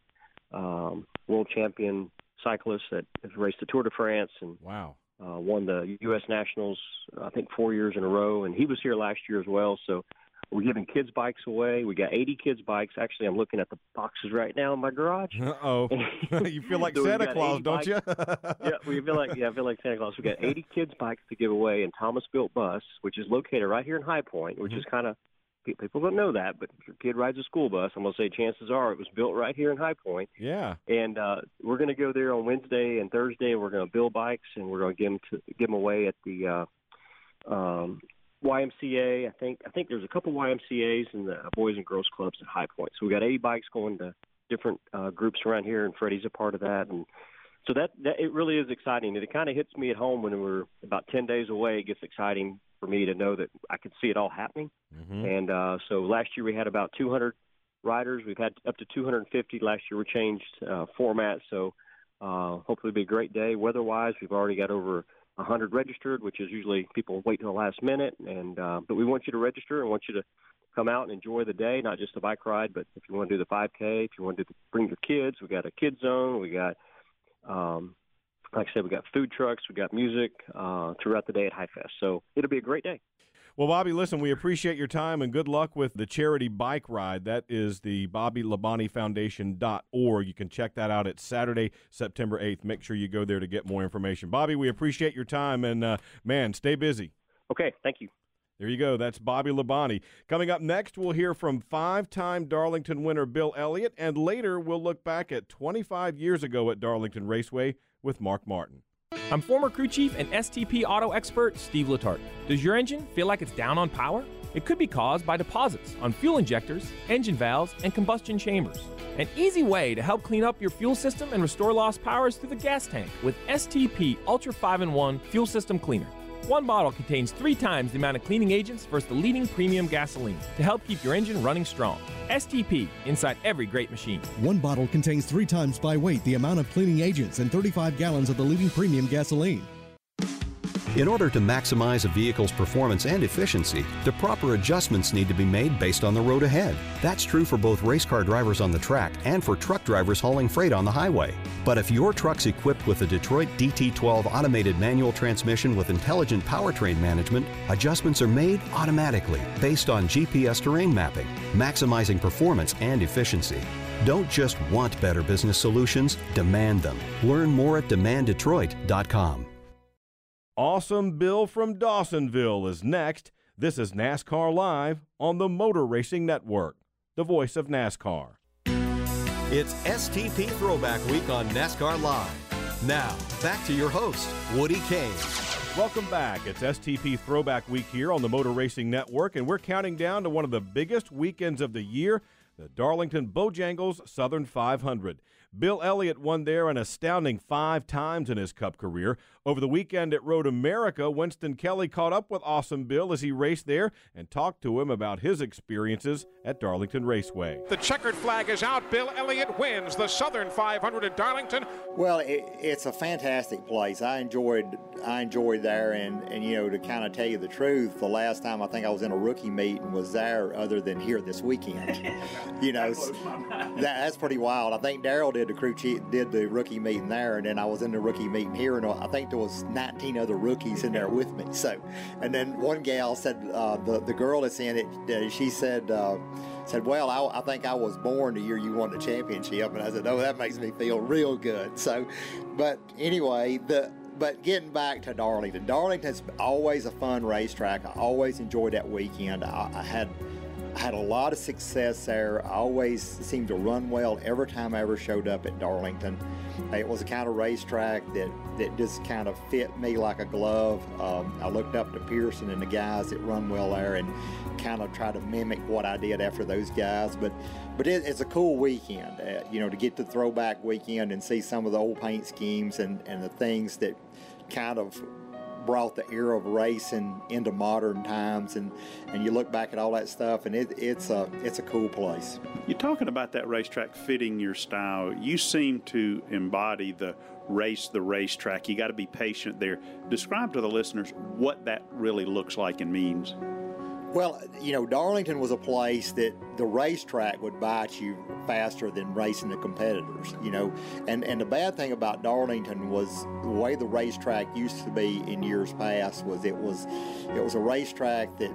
um, world champion cyclist that has raced the Tour de France and wow. Uh, won the U.S. Nationals, I think, four years in a row, and he was here last year as well. So we're giving kids bikes away. We got 80 kids bikes. Actually, I'm looking at the boxes right now in my garage. oh, you feel like so Santa Claus, don't you? yeah, we feel like yeah, I feel like Santa Claus. We got 80 kids bikes to give away in Thomas Built Bus, which is located right here in High Point, which mm-hmm. is kind of people don't know that, but if your kid rides a school bus, I'm gonna say chances are it was built right here in High Point. Yeah. And uh, we're gonna go there on Wednesday and Thursday, and we're gonna build bikes, and we're gonna give them to give them away at the uh, um, YMCA. I think I think there's a couple YMCA's and the Boys and Girls Clubs at High Point. So we got 80 bikes going to different uh, groups around here, and Freddie's a part of that. And so that, that it really is exciting. And it kind of hits me at home when we're about 10 days away. It gets exciting for me to know that I could see it all happening. Mm-hmm. And uh, so last year we had about 200 riders. We've had up to 250 last year. We changed uh, format, so uh, hopefully it'll be a great day. Weather-wise, we've already got over 100 registered, which is usually people wait till the last minute. And uh, but we want you to register and want you to come out and enjoy the day, not just a bike ride, but if you want to do the 5K, if you want to do, bring your kids, we got a kids zone, we got, um, like I said, we got food trucks, we got music uh, throughout the day at High Fest. So it'll be a great day. Well, Bobby, listen, we appreciate your time and good luck with the charity bike ride. That is the BobbyLabonteFoundation.org. You can check that out. It's Saturday, September 8th. Make sure you go there to get more information. Bobby, we appreciate your time and, uh, man, stay busy. Okay, thank you. There you go. That's Bobby Labonte. Coming up next, we'll hear from five time Darlington winner Bill Elliott, and later we'll look back at 25 years ago at Darlington Raceway with Mark Martin. I'm former crew chief and STP auto expert Steve Letarte. Does your engine feel like it's down on power? It could be caused by deposits on fuel injectors, engine valves, and combustion chambers. An easy way to help clean up your fuel system and restore lost power is through the gas tank with STP Ultra 5 in 1 Fuel System Cleaner. One bottle contains three times the amount of cleaning agents versus the leading premium gasoline to help keep your engine running strong. STP inside every great machine. One bottle contains three times by weight the amount of cleaning agents and 35 gallons of the leading premium gasoline. In order to maximize a vehicle's performance and efficiency, the proper adjustments need to be made based on the road ahead. That's true for both race car drivers on the track and for truck drivers hauling freight on the highway. But if your truck's equipped with a Detroit DT12 automated manual transmission with intelligent powertrain management, adjustments are made automatically based on GPS terrain mapping, maximizing performance and efficiency. Don't just want better business solutions, demand them. Learn more at demanddetroit.com. Awesome Bill from Dawsonville is next. This is NASCAR Live on the Motor Racing Network, the voice of NASCAR. It's STP Throwback Week on NASCAR Live. Now, back to your host, Woody Cain. Welcome back. It's STP Throwback Week here on the Motor Racing Network, and we're counting down to one of the biggest weekends of the year the Darlington Bojangles Southern 500. Bill Elliott won there an astounding five times in his Cup career. Over the weekend at Road America, Winston Kelly caught up with Awesome Bill as he raced there and talked to him about his experiences at Darlington Raceway. The checkered flag is out. Bill Elliott wins the Southern 500 at Darlington. Well, it, it's a fantastic place. I enjoyed I enjoyed there, and, and you know to kind of tell you the truth, the last time I think I was in a rookie meeting was there, other than here this weekend. you know, that, that's pretty wild. I think Daryl did the crew chief did the rookie meeting there, and then I was in the rookie meeting here, and I think there was 19 other rookies in there with me. So, and then one gal said uh, the the girl that's in it, uh, she said. Uh, said, "Well, I, I, think I was born the year you won the championship," and I said, "Oh, that makes me feel real good." So, but anyway, the but getting back to Darlington, Darlington's always a fun racetrack. I always enjoyed that weekend. I, I had I had a lot of success there. I always seemed to run well every time I ever showed up at Darlington. It was a kind of racetrack that, that just kind of fit me like a glove. Um, I looked up to Pearson and the guys that run well there and kind of tried to mimic what I did after those guys. But but it, it's a cool weekend, uh, you know, to get to throwback weekend and see some of the old paint schemes and, and the things that kind of brought the era of racing into modern times, and, and you look back at all that stuff, and it, it's a it's a cool place. You're talking about that racetrack fitting your style. You seem to embody the race the racetrack. You got to be patient there. Describe to the listeners what that really looks like and means. Well, you know, Darlington was a place that the racetrack would bite you faster than racing the competitors, you know. And and the bad thing about Darlington was the way the racetrack used to be in years past was it was it was a racetrack that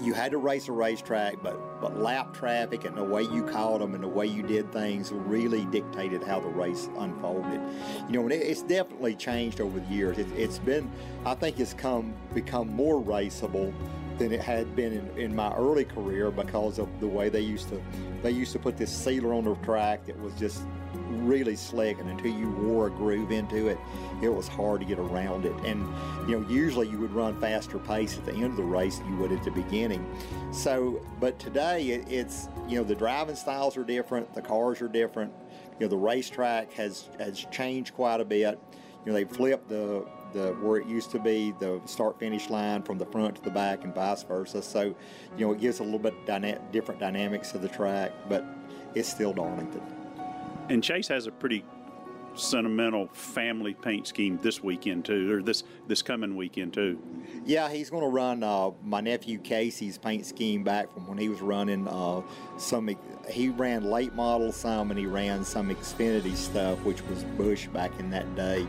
you had to race a racetrack, but but lap traffic and the way you called them and the way you did things really dictated how the race unfolded. You know, it's definitely changed over the years. It, it's been, I think, it's come become more raceable than it had been in, in my early career because of the way they used to they used to put this sealer on the track that was just really slick and until you wore a groove into it it was hard to get around it. And you know usually you would run faster pace at the end of the race than you would at the beginning. So but today it, it's you know the driving styles are different the cars are different. You know the racetrack has has changed quite a bit. You know they flipped the the where it used to be the start finish line from the front to the back and vice versa. So, you know, it gives a little bit dyna- different dynamics to the track, but it's still Darlington. And Chase has a pretty sentimental family paint scheme this weekend too, or this this coming weekend too. Yeah, he's going to run uh, my nephew Casey's paint scheme back from when he was running uh, some. He ran late model some, and he ran some Xfinity stuff, which was Busch back in that day.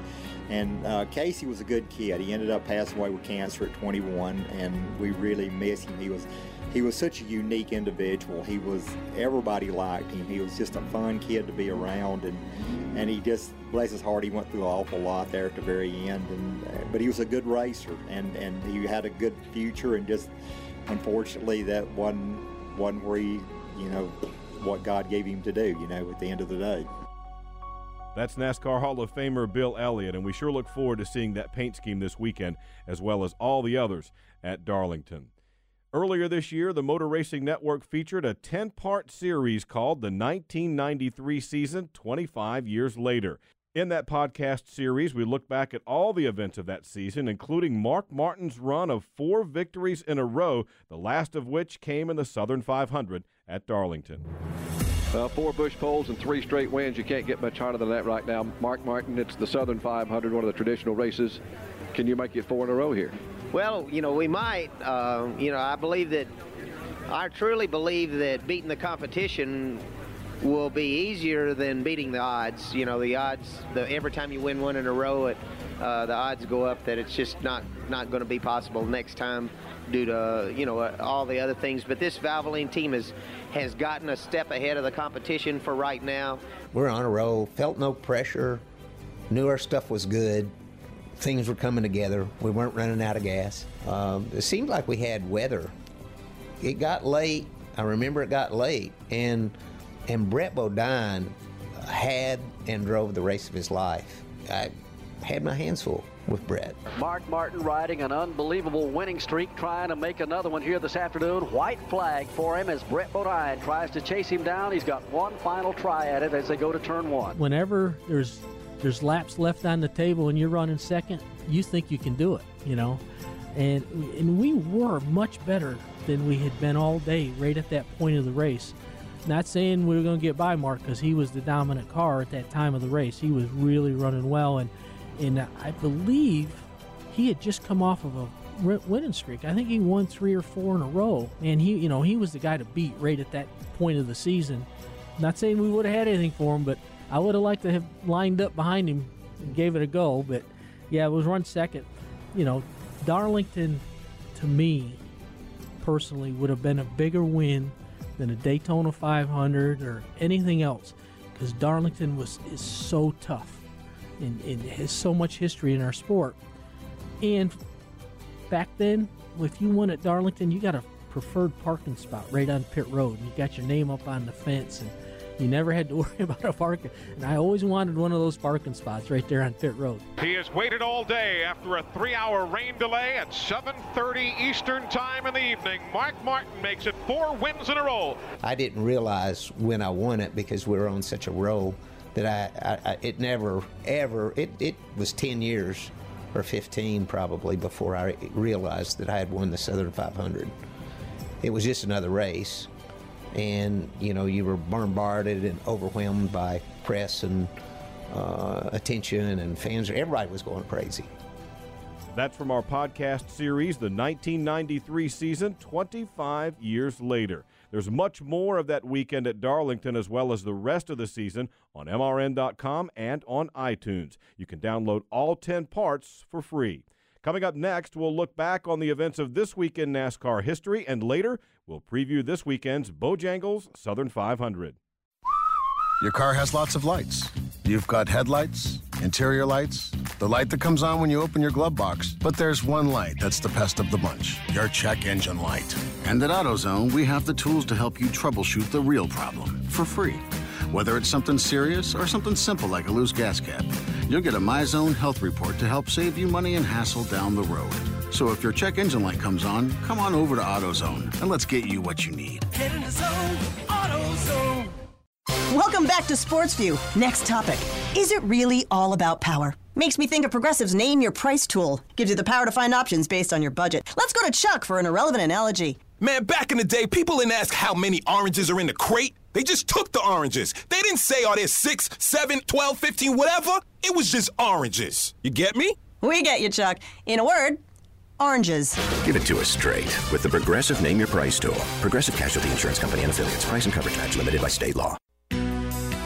And uh, Casey was a good kid. He ended up passing away with cancer at 21, and we really miss him. He was he was such a unique individual. He was everybody liked him. He was just a fun kid to be around, and and he just bless his heart, he went through an awful lot there at the very end. And uh, but he was a good racer, and and he had a good future, and just unfortunately that wasn't wasn't where he you know what God gave him to do. You know, at the end of the day. That's NASCAR Hall of Famer Bill Elliott, and we sure look forward to seeing that paint scheme this weekend, as well as all the others at Darlington. Earlier this year, the Motor Racing Network featured a 10 part series called The 1993 Season 25 Years Later. In that podcast series, we look back at all the events of that season, including Mark Martin's run of four victories in a row, the last of which came in the Southern 500 at Darlington. Uh, four Busch poles and three straight wins. You can't get much harder than that right now. Mark Martin, it's the Southern 500, one of the traditional races. Can you make it four in a row here? Well, you know, we might. Uh, you know, I believe that, I truly believe that beating the competition will be easier than beating the odds. You know, the odds, the, every time you win one in a row, it, uh, the odds go up that it's just not, not going to be possible next time due to, you know, uh, all the other things. But this Valvoline team has, has gotten a step ahead of the competition for right now. We're on a roll, felt no pressure, knew our stuff was good. Things were coming together. We weren't running out of gas. Um, it seemed like we had weather. It got late. I remember it got late, and and Brett Bodine had and drove the race of his life. I had my hands full with Brett. Mark Martin riding an unbelievable winning streak, trying to make another one here this afternoon. White flag for him as Brett Bodine tries to chase him down. He's got one final try at it as they go to turn one. Whenever there's there's laps left on the table and you're running second, you think you can do it, you know. And and we were much better than we had been all day right at that point of the race. Not saying we were going to get by Mark because he was the dominant car at that time of the race. He was really running well, and and I believe he had just come off of a winning streak. I think he won three or four in a row, and he you know he was the guy to beat right at that point of the season. Not saying we would have had anything for him, but I would have liked to have lined up behind him and gave it a go. But yeah, it was run second. You know, Darlington to me personally would have been a bigger win than a Daytona 500 or anything else because Darlington was is so tough and, and has so much history in our sport. And back then, if you won at Darlington, you got a preferred parking spot right on pit road. and You got your name up on the fence and you never had to worry about a parking. And I always wanted one of those parking spots right there on pit road. He has waited all day after a three-hour rain delay at 7:30 Eastern Time in the evening. Mark Martin makes it four wins in a row. I didn't realize when I won it because we were on such a roll that I, I, I it never ever it, it was 10 years or 15 probably before I realized that I had won the Southern 500. It was just another race and you know you were bombarded and overwhelmed by press and uh, attention and fans. Everybody was going crazy. That's from our podcast series, the 1993 season, 25 years later. There's much more of that weekend at Darlington as well as the rest of the season on MRN.com and on iTunes. You can download all 10 parts for free. Coming up next, we'll look back on the events of this week in NASCAR history, and later, we'll preview this weekend's Bojangles Southern 500. Your car has lots of lights. You've got headlights, interior lights, the light that comes on when you open your glove box. But there's one light that's the pest of the bunch your check engine light. And at AutoZone, we have the tools to help you troubleshoot the real problem for free. Whether it's something serious or something simple like a loose gas cap, you'll get a MyZone health report to help save you money and hassle down the road. So if your check engine light comes on, come on over to AutoZone and let's get you what you need. Get in the zone, AutoZone. Welcome back to Sports View. Next topic. Is it really all about power? Makes me think of Progressive's Name Your Price tool. Gives you the power to find options based on your budget. Let's go to Chuck for an irrelevant analogy. Man, back in the day, people didn't ask how many oranges are in the crate. They just took the oranges. They didn't say, are there 6, 7, 12, 15, whatever? It was just oranges. You get me? We get you, Chuck. In a word, oranges. Give it to us straight with the Progressive Name Your Price tool. Progressive Casualty Insurance Company and affiliates. Price and coverage match limited by state law.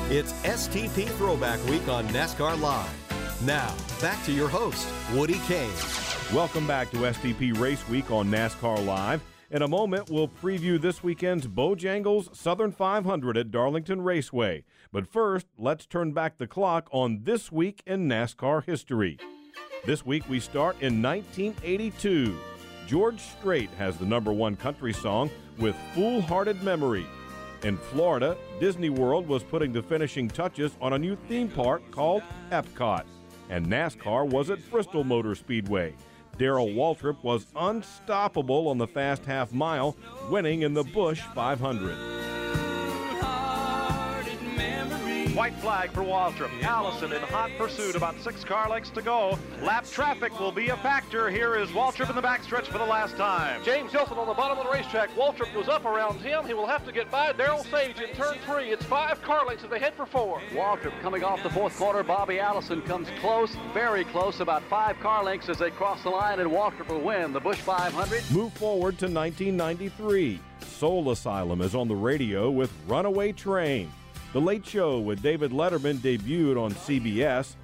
It's STP Throwback Week on NASCAR Live. Now, back to your host, Woody Cain. Welcome back to STP Race Week on NASCAR Live. In a moment, we'll preview this weekend's Bojangles Southern 500 at Darlington Raceway. But first, let's turn back the clock on this week in NASCAR history. This week, we start in 1982. George Strait has the number one country song with Fool Hearted Memory. In Florida, Disney World was putting the finishing touches on a new theme park called Epcot. And NASCAR was at Bristol Motor Speedway. Darrell Waltrip was unstoppable on the fast half mile, winning in the Busch 500. White flag for Waltrip. Allison in hot pursuit, about six car lengths to go. Lap traffic will be a factor. Here is Waltrip in the backstretch for the last time. James Hylton on the bottom of the racetrack. Waltrip goes up around him. He will have to get by Daryl Sage in turn three. It's five car lengths as they head for four. Waltrip coming off the fourth quarter. Bobby Allison comes close, very close, about five car lengths as they cross the line, and Waltrip will win the Busch 500. Move forward to 1993. Soul Asylum is on the radio with Runaway Train. The Late Show with David Letterman debuted on CBS.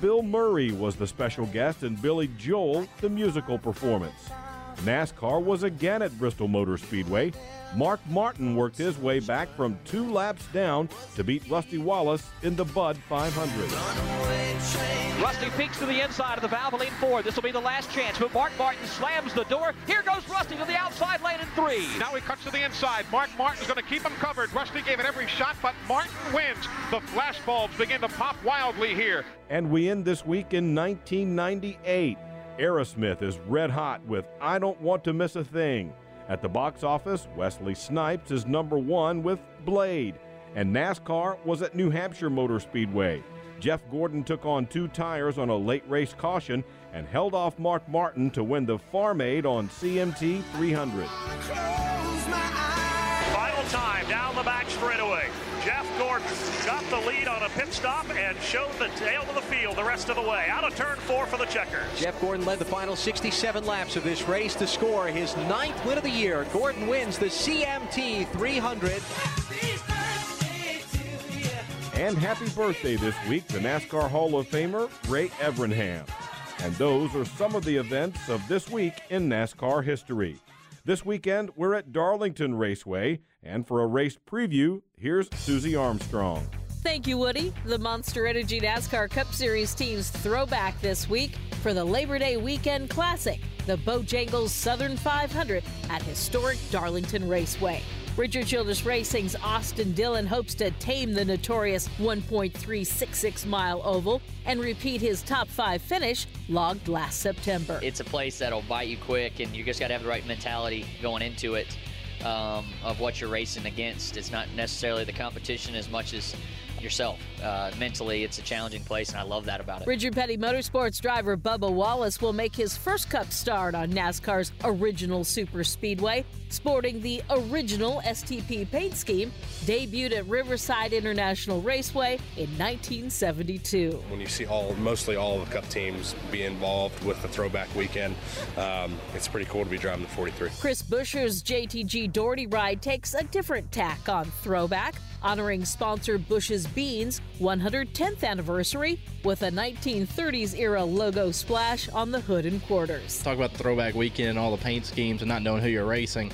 Bill Murray was the special guest and Billy Joel the musical performance. NASCAR was again at Bristol Motor Speedway. Mark Martin worked his way back from two laps down to beat Rusty Wallace in the Bud 500. Rusty peeks to the inside of the Valvoline Ford. This will be the last chance, but Mark Martin slams the door. Here goes Rusty to the outside lane in three. Now he cuts to the inside. Mark Martin's going to keep him covered. Rusty gave it every shot, but Martin wins. The flash bulbs begin to pop wildly here. And we end this week in 1998. Aerosmith is red hot with I Don't Want to Miss a Thing. At the box office, Wesley Snipes is number one with Blade. And NASCAR was at New Hampshire Motor Speedway. Jeff Gordon took on two tires on a late race caution and held off Mark Martin to win the Farm Aid on CMT 300. Final time down the back straightaway. Jeff Gordon got the lead on a pit stop and showed the tail of the field the rest of the way. Out of turn four for the checkers. Jeff Gordon led the final 67 laps of this race to score his ninth win of the year. Gordon wins the CMT 300. And happy birthday this week to NASCAR Hall of Famer Ray Evernham. And those are some of the events of this week in NASCAR history. This weekend, we're at Darlington Raceway, and for a race preview, here's Susie Armstrong. Thank you, Woody. The Monster Energy NASCAR Cup Series teams throwback this week for the Labor Day Weekend Classic, the Bojangles Southern 500 at historic Darlington Raceway. Richard Childress Racing's Austin Dillon hopes to tame the notorious 1.366 mile oval and repeat his top five finish logged last September. It's a place that'll bite you quick, and you just got to have the right mentality going into it um, of what you're racing against. It's not necessarily the competition as much as yourself. Uh, mentally, it's a challenging place, and I love that about it. Richard Petty Motorsports driver Bubba Wallace will make his first Cup start on NASCAR's original Super Speedway, sporting the original STP paint scheme, debuted at Riverside International Raceway in 1972. When you see all, mostly all of the Cup teams be involved with the throwback weekend, um, it's pretty cool to be driving the 43. Chris Buescher's JTG Doherty ride takes a different tack on throwback honoring sponsor Bush's Beans 110th anniversary with a 1930s era logo splash on the hood and quarters. Talk about the throwback weekend all the paint schemes and not knowing who you're racing.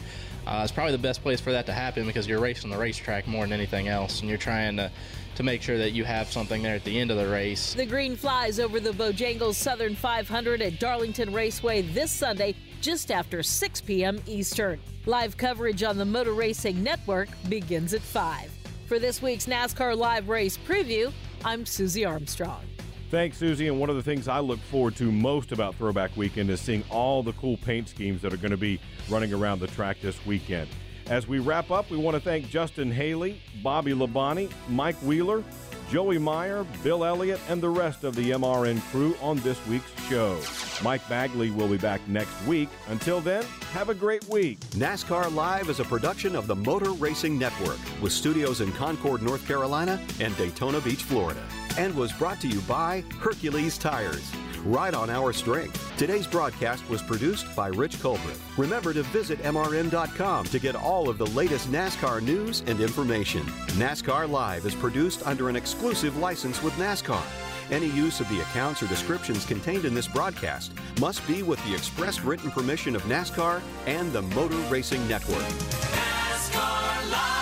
Uh, it's probably the best place for that to happen because you're racing the racetrack more than anything else, and you're trying to to make sure that you have something there at the end of the race. The green flies over the Bojangles Southern 500 at Darlington Raceway this Sunday just after 6 p.m. Eastern. Live coverage on the Motor Racing Network begins at 5. For this week's NASCAR Live Race Preview, I'm Susie Armstrong. Thanks, Susie. And one of the things I look forward to most about Throwback Weekend is seeing all the cool paint schemes that are going to be running around the track this weekend. As we wrap up, we want to thank Justin Haley, Bobby Labonte, Mike Wheeler, Joey Meier, Bill Elliott, and the rest of the MRN crew on this week's show. Mike Bagley will be back next week. Until then, have a great week. NASCAR Live is a production of the Motor Racing Network with studios in Concord, North Carolina and Daytona Beach, Florida. And was brought to you by Hercules Tires. Ride on our strength. Today's broadcast was produced by Rich Culbreth. Remember to visit MRN.com to get all of the latest NASCAR news and information. NASCAR Live is produced under an exclusive license with NASCAR. Any use of the accounts or descriptions contained in this broadcast must be with the express written permission of NASCAR and the Motor Racing Network. NASCAR Live